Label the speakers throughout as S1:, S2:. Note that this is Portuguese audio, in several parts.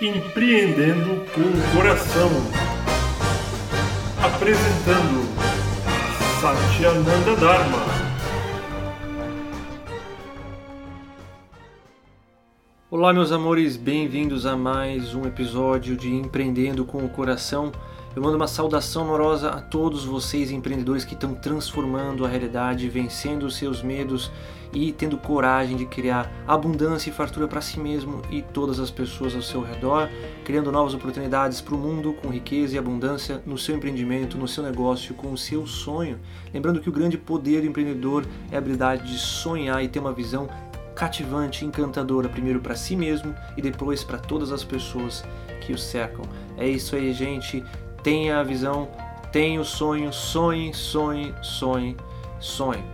S1: Empreendendo com o Coração. Apresentando Satyananda Dharma.
S2: Olá, meus amores, bem-vindos a mais um episódio de Empreendendo com o Coração. Eu mando uma saudação amorosa a todos vocês empreendedores que estão transformando a realidade, vencendo os seus medos e tendo coragem de criar abundância e fartura para si mesmo e todas as pessoas ao seu redor, criando novas oportunidades para o mundo com riqueza e abundância no seu empreendimento, no seu negócio, com o seu sonho. Lembrando que o grande poder do empreendedor é a habilidade de sonhar e ter uma visão cativante, encantadora, primeiro para si mesmo e depois para todas as pessoas que o cercam. É isso aí, gente tenha a visão, tenha o sonho, sonhe, sonhe, sonhe, sonhe.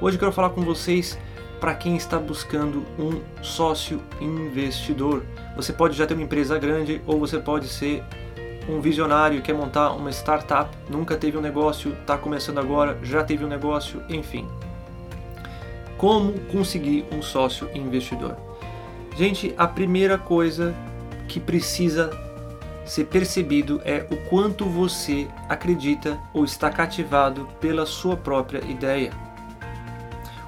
S2: Hoje quero falar com vocês para quem está buscando um sócio investidor. Você pode já ter uma empresa grande ou você pode ser um visionário que quer montar uma startup, nunca teve um negócio, está começando agora, já teve um negócio, enfim. Como conseguir um sócio investidor? Gente, a primeira coisa que precisa ser percebido é o quanto você acredita ou está cativado pela sua própria ideia.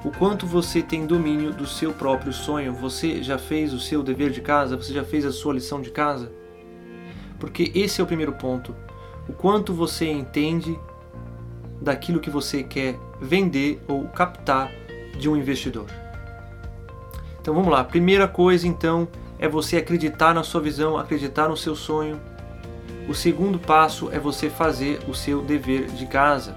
S2: O quanto você tem domínio do seu próprio sonho. Você já fez o seu dever de casa? Você já fez a sua lição de casa? Porque esse é o primeiro ponto. O quanto você entende daquilo que você quer vender ou captar de um investidor. Então vamos lá. Primeira coisa então é você acreditar na sua visão, acreditar no seu sonho, o segundo passo é você fazer o seu dever de casa.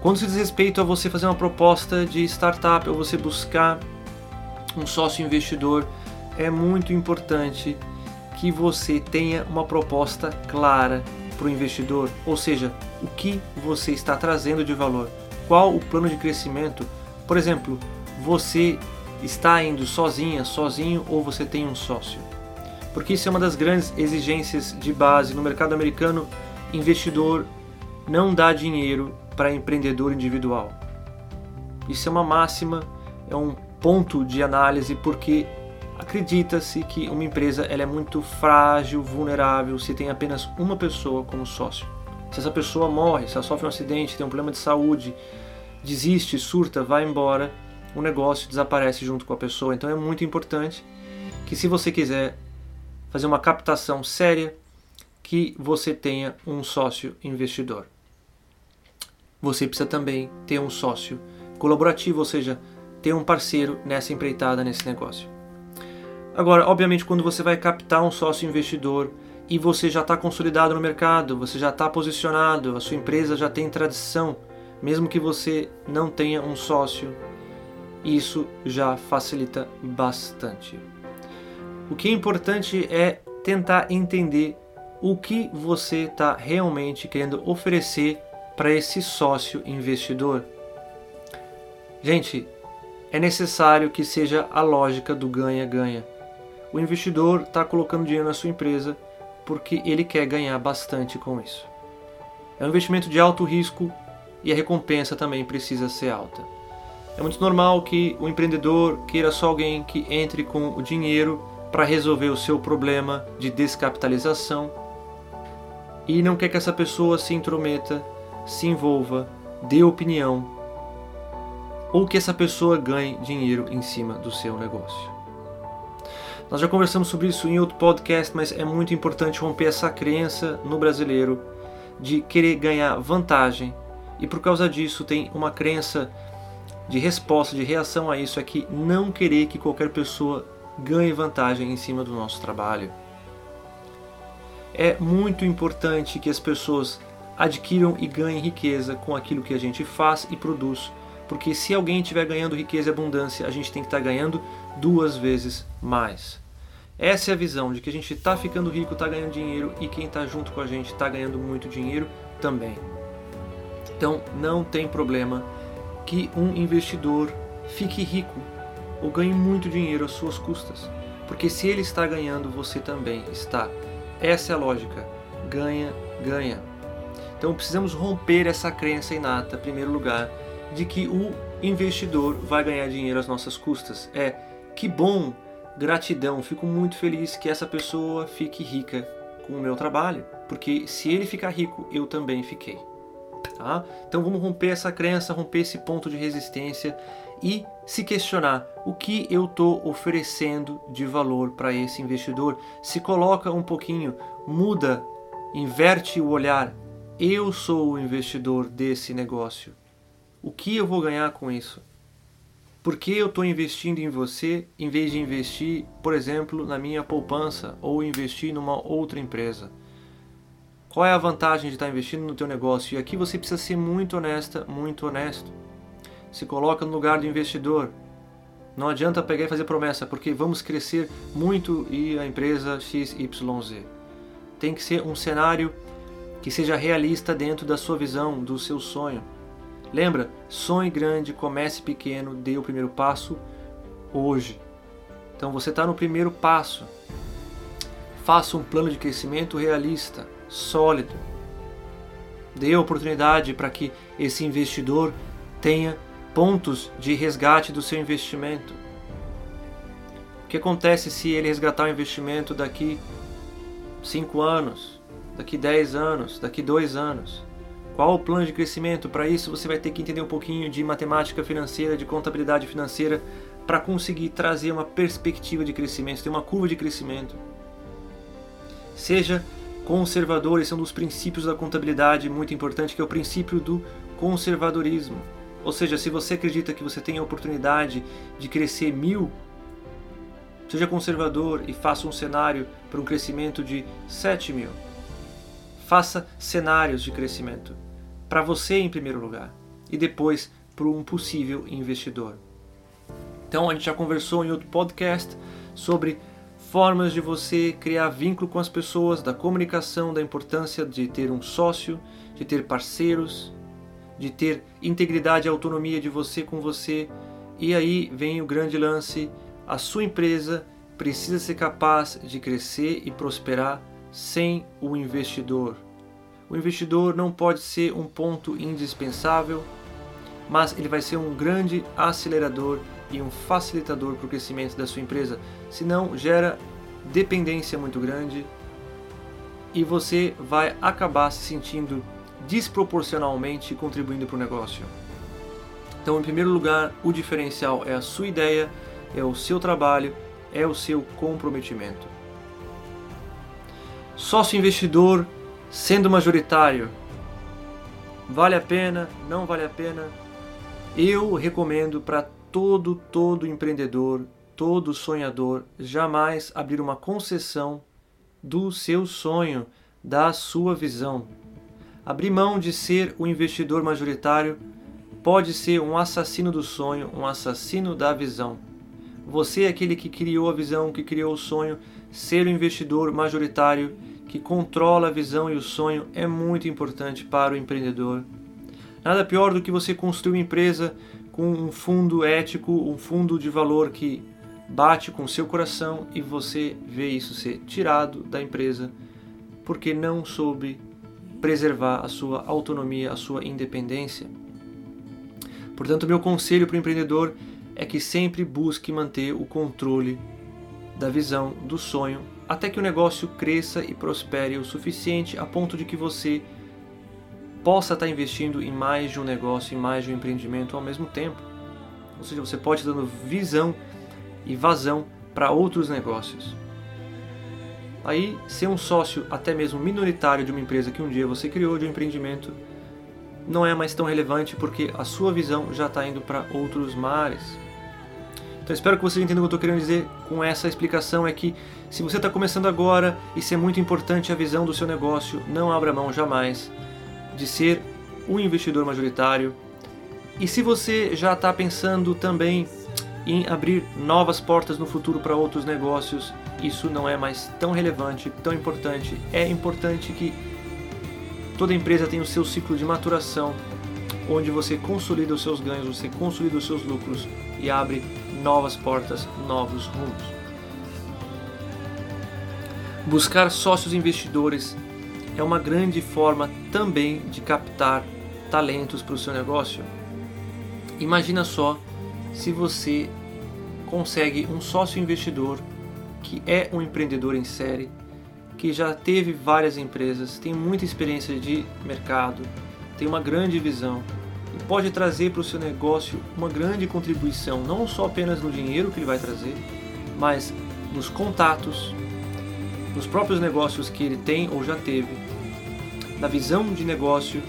S2: Quando se diz respeito a você fazer uma proposta de startup ou você buscar um sócio investidor, é muito importante que você tenha uma proposta clara para o investidor, ou seja, o que você está trazendo de valor, qual o plano de crescimento. Por exemplo, você está indo sozinha, sozinho ou você tem um sócio porque isso é uma das grandes exigências de base no mercado americano. Investidor não dá dinheiro para empreendedor individual. Isso é uma máxima, é um ponto de análise porque acredita-se que uma empresa ela é muito frágil, vulnerável se tem apenas uma pessoa como sócio. Se essa pessoa morre, se ela sofre um acidente, tem um problema de saúde, desiste, surta, vai embora, o negócio desaparece junto com a pessoa. Então é muito importante que se você quiser fazer uma captação séria, que você tenha um sócio investidor. Você precisa também ter um sócio colaborativo, ou seja, ter um parceiro nessa empreitada, nesse negócio. Agora, obviamente, quando você vai captar um sócio investidor e você já está consolidado no mercado, você já está posicionado, a sua empresa já tem tradição, mesmo que você não tenha um sócio, isso já facilita bastante. O que é importante é tentar entender o que você está realmente querendo oferecer para esse sócio investidor. Gente, é necessário que seja a lógica do ganha-ganha. O investidor está colocando dinheiro na sua empresa porque ele quer ganhar bastante com isso. É um investimento de alto risco e a recompensa também precisa ser alta. É muito normal que o empreendedor queira só alguém que entre com o dinheiro para resolver o seu problema de descapitalização e não quer que essa pessoa se intrometa, se envolva, dê opinião ou que essa pessoa ganhe dinheiro em cima do seu negócio. Nós já conversamos sobre isso em outro podcast, mas é muito importante romper essa crença no brasileiro de querer ganhar vantagem e por causa disso tem uma crença de resposta, de reação a isso é que não querer que qualquer pessoa ganhe vantagem em cima do nosso trabalho. É muito importante que as pessoas adquiram e ganhem riqueza com aquilo que a gente faz e produz, porque se alguém estiver ganhando riqueza e abundância, a gente tem que estar ganhando duas vezes mais. Essa é a visão de que a gente está ficando rico, está ganhando dinheiro e quem está junto com a gente está ganhando muito dinheiro também. Então não tem problema que um investidor fique rico ou ganhe muito dinheiro às suas custas. Porque se ele está ganhando, você também está. Essa é a lógica. Ganha, ganha. Então precisamos romper essa crença inata, em primeiro lugar, de que o investidor vai ganhar dinheiro às nossas custas. É que bom gratidão, fico muito feliz que essa pessoa fique rica com o meu trabalho, porque se ele ficar rico, eu também fiquei. Tá? Então vamos romper essa crença, romper esse ponto de resistência e se questionar o que eu estou oferecendo de valor para esse investidor. Se coloca um pouquinho, muda, inverte o olhar. Eu sou o investidor desse negócio. O que eu vou ganhar com isso? Por que eu estou investindo em você em vez de investir, por exemplo, na minha poupança ou investir numa outra empresa? Qual é a vantagem de estar investindo no teu negócio? E aqui você precisa ser muito honesta, muito honesto. Se coloca no lugar do investidor. Não adianta pegar e fazer promessa, porque vamos crescer muito e a empresa XYZ. Tem que ser um cenário que seja realista dentro da sua visão, do seu sonho. Lembra? Sonhe grande, comece pequeno, dê o primeiro passo hoje. Então você está no primeiro passo. Faça um plano de crescimento realista sólido. Dê oportunidade para que esse investidor tenha pontos de resgate do seu investimento. O que acontece se ele resgatar o investimento daqui 5 anos, daqui 10 anos, daqui 2 anos? Qual o plano de crescimento? Para isso você vai ter que entender um pouquinho de matemática financeira, de contabilidade financeira, para conseguir trazer uma perspectiva de crescimento, ter uma curva de crescimento. Seja conservador, esse é um dos princípios da contabilidade muito importante, que é o princípio do conservadorismo. Ou seja, se você acredita que você tem a oportunidade de crescer mil, seja conservador e faça um cenário para um crescimento de 7 mil. Faça cenários de crescimento para você em primeiro lugar e depois para um possível investidor. Então a gente já conversou em outro podcast sobre formas de você criar vínculo com as pessoas, da comunicação, da importância de ter um sócio, de ter parceiros, de ter integridade e autonomia de você com você. E aí vem o grande lance: a sua empresa precisa ser capaz de crescer e prosperar sem o investidor. O investidor não pode ser um ponto indispensável, mas ele vai ser um grande acelerador e um facilitador para o crescimento da sua empresa, senão gera dependência muito grande e você vai acabar se sentindo desproporcionalmente contribuindo para o negócio. Então, em primeiro lugar, o diferencial é a sua ideia, é o seu trabalho, é o seu comprometimento. Sócio investidor sendo majoritário, vale a pena? Não vale a pena? Eu recomendo para todo, todo empreendedor, todo sonhador jamais abrir uma concessão do seu sonho, da sua visão. Abrir mão de ser o investidor majoritário pode ser um assassino do sonho, um assassino da visão. Você é aquele que criou a visão, que criou o sonho, ser o investidor majoritário que controla a visão e o sonho é muito importante para o empreendedor. Nada pior do que você construir uma empresa com um fundo ético, um fundo de valor que bate com seu coração e você vê isso ser tirado da empresa porque não soube preservar a sua autonomia, a sua independência. Portanto, meu conselho para o empreendedor é que sempre busque manter o controle da visão, do sonho, até que o negócio cresça e prospere o suficiente a ponto de que você possa estar investindo em mais de um negócio, em mais de um empreendimento ao mesmo tempo. Ou seja, você pode estar dando visão e vazão para outros negócios. Aí, ser um sócio até mesmo minoritário de uma empresa que um dia você criou, de um empreendimento, não é mais tão relevante porque a sua visão já está indo para outros mares. Então espero que vocês entendam o que eu estou querendo dizer com essa explicação é que se você está começando agora se é muito importante a visão do seu negócio, não abra mão jamais de ser um investidor majoritário. E se você já está pensando também em abrir novas portas no futuro para outros negócios, isso não é mais tão relevante, tão importante. É importante que toda empresa tenha o seu ciclo de maturação, onde você consolida os seus ganhos, você consolida os seus lucros e abre novas portas, novos rumos. Buscar sócios investidores é uma grande forma também de captar talentos para o seu negócio. Imagina só se você consegue um sócio investidor que é um empreendedor em série, que já teve várias empresas, tem muita experiência de mercado, tem uma grande visão e pode trazer para o seu negócio uma grande contribuição, não só apenas no dinheiro que ele vai trazer, mas nos contatos, nos próprios negócios que ele tem ou já teve, na visão de negócio,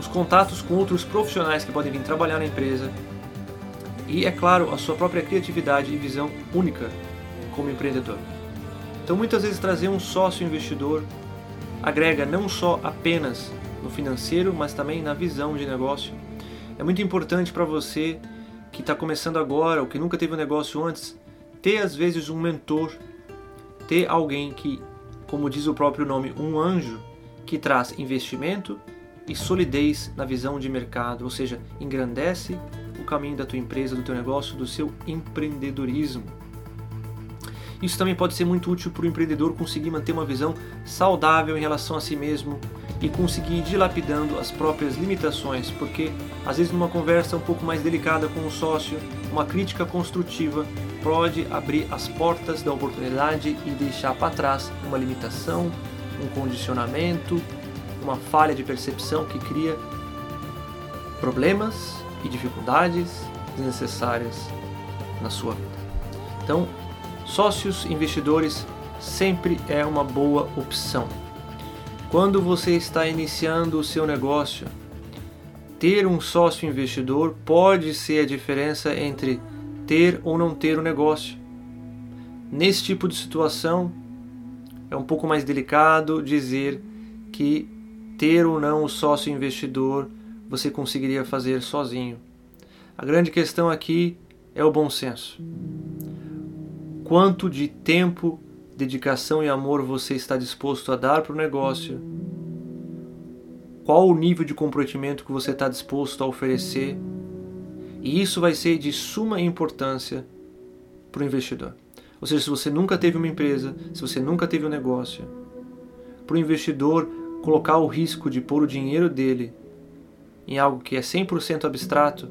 S2: os contatos com outros profissionais que podem vir trabalhar na empresa e, é claro, a sua própria criatividade e visão única como empreendedor. Então, muitas vezes, trazer um sócio investidor agrega não só apenas no financeiro, mas também na visão de negócio. É muito importante para você que está começando agora ou que nunca teve um negócio antes, ter às vezes um mentor, ter alguém que, como diz o próprio nome, um anjo, que traz investimento e solidez na visão de mercado, ou seja, engrandece o caminho da tua empresa, do teu negócio, do seu empreendedorismo. Isso também pode ser muito útil para o empreendedor conseguir manter uma visão saudável em relação a si mesmo e conseguir ir dilapidando as próprias limitações, porque às vezes numa conversa um pouco mais delicada com um sócio, uma crítica construtiva pode abrir as portas da oportunidade e deixar para trás uma limitação, um condicionamento, uma falha de percepção que cria problemas e dificuldades desnecessárias na sua vida. Então, Sócios investidores sempre é uma boa opção. Quando você está iniciando o seu negócio, ter um sócio investidor pode ser a diferença entre ter ou não ter o um negócio. Nesse tipo de situação, é um pouco mais delicado dizer que ter ou não o sócio investidor você conseguiria fazer sozinho. A grande questão aqui é o bom senso quanto de tempo, dedicação e amor você está disposto a dar para o negócio, qual o nível de comprometimento que você está disposto a oferecer, e isso vai ser de suma importância para o investidor. Ou seja, se você nunca teve uma empresa, se você nunca teve um negócio, para o investidor colocar o risco de pôr o dinheiro dele em algo que é 100% abstrato,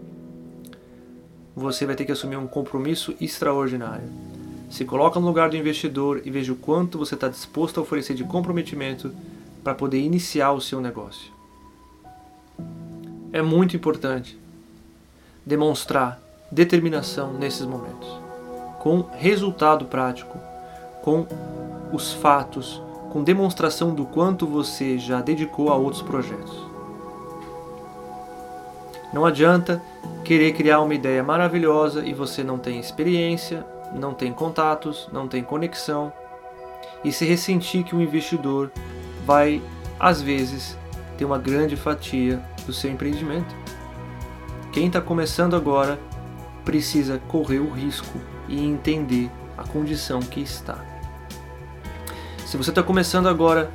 S2: você vai ter que assumir um compromisso extraordinário. Se coloca no lugar do investidor e veja o quanto você está disposto a oferecer de comprometimento para poder iniciar o seu negócio. É muito importante demonstrar determinação nesses momentos, com resultado prático, com os fatos, com demonstração do quanto você já dedicou a outros projetos. Não adianta querer criar uma ideia maravilhosa e você não tem experiência, não tem contatos, não tem conexão e se ressentir que o investidor vai, às vezes, ter uma grande fatia do seu empreendimento. Quem está começando agora precisa correr o risco e entender a condição que está. Se você está começando agora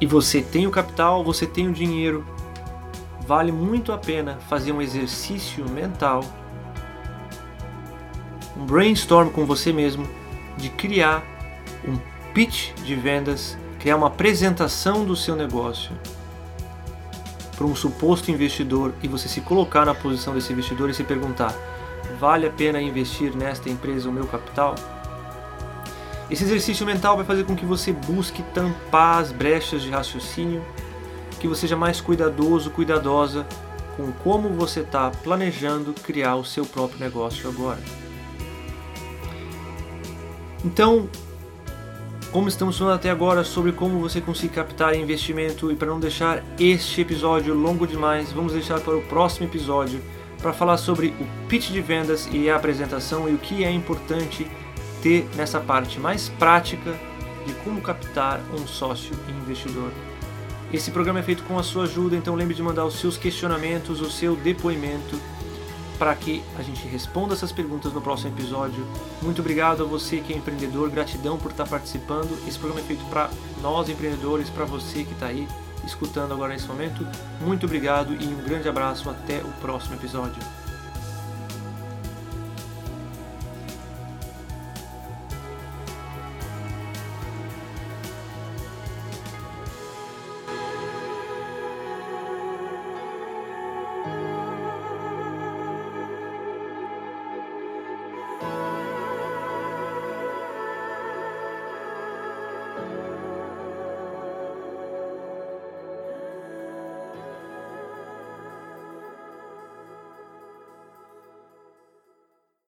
S2: e você tem o capital, você tem o dinheiro, vale muito a pena fazer um exercício mental um brainstorm com você mesmo de criar um pitch de vendas, criar uma apresentação do seu negócio para um suposto investidor e você se colocar na posição desse investidor e se perguntar: vale a pena investir nesta empresa o meu capital? Esse exercício mental vai fazer com que você busque tampar as brechas de raciocínio, que você seja mais cuidadoso, cuidadosa com como você está planejando criar o seu próprio negócio agora. Então, como estamos falando até agora sobre como você conseguir captar investimento e para não deixar este episódio longo demais, vamos deixar para o próximo episódio para falar sobre o pitch de vendas e a apresentação e o que é importante ter nessa parte mais prática de como captar um sócio investidor. Esse programa é feito com a sua ajuda, então lembre de mandar os seus questionamentos, o seu depoimento para que a gente responda essas perguntas no próximo episódio. Muito obrigado a você que é empreendedor, gratidão por estar participando. Esse programa é feito para nós empreendedores, para você que está aí escutando agora nesse momento. Muito obrigado e um grande abraço. Até o próximo episódio.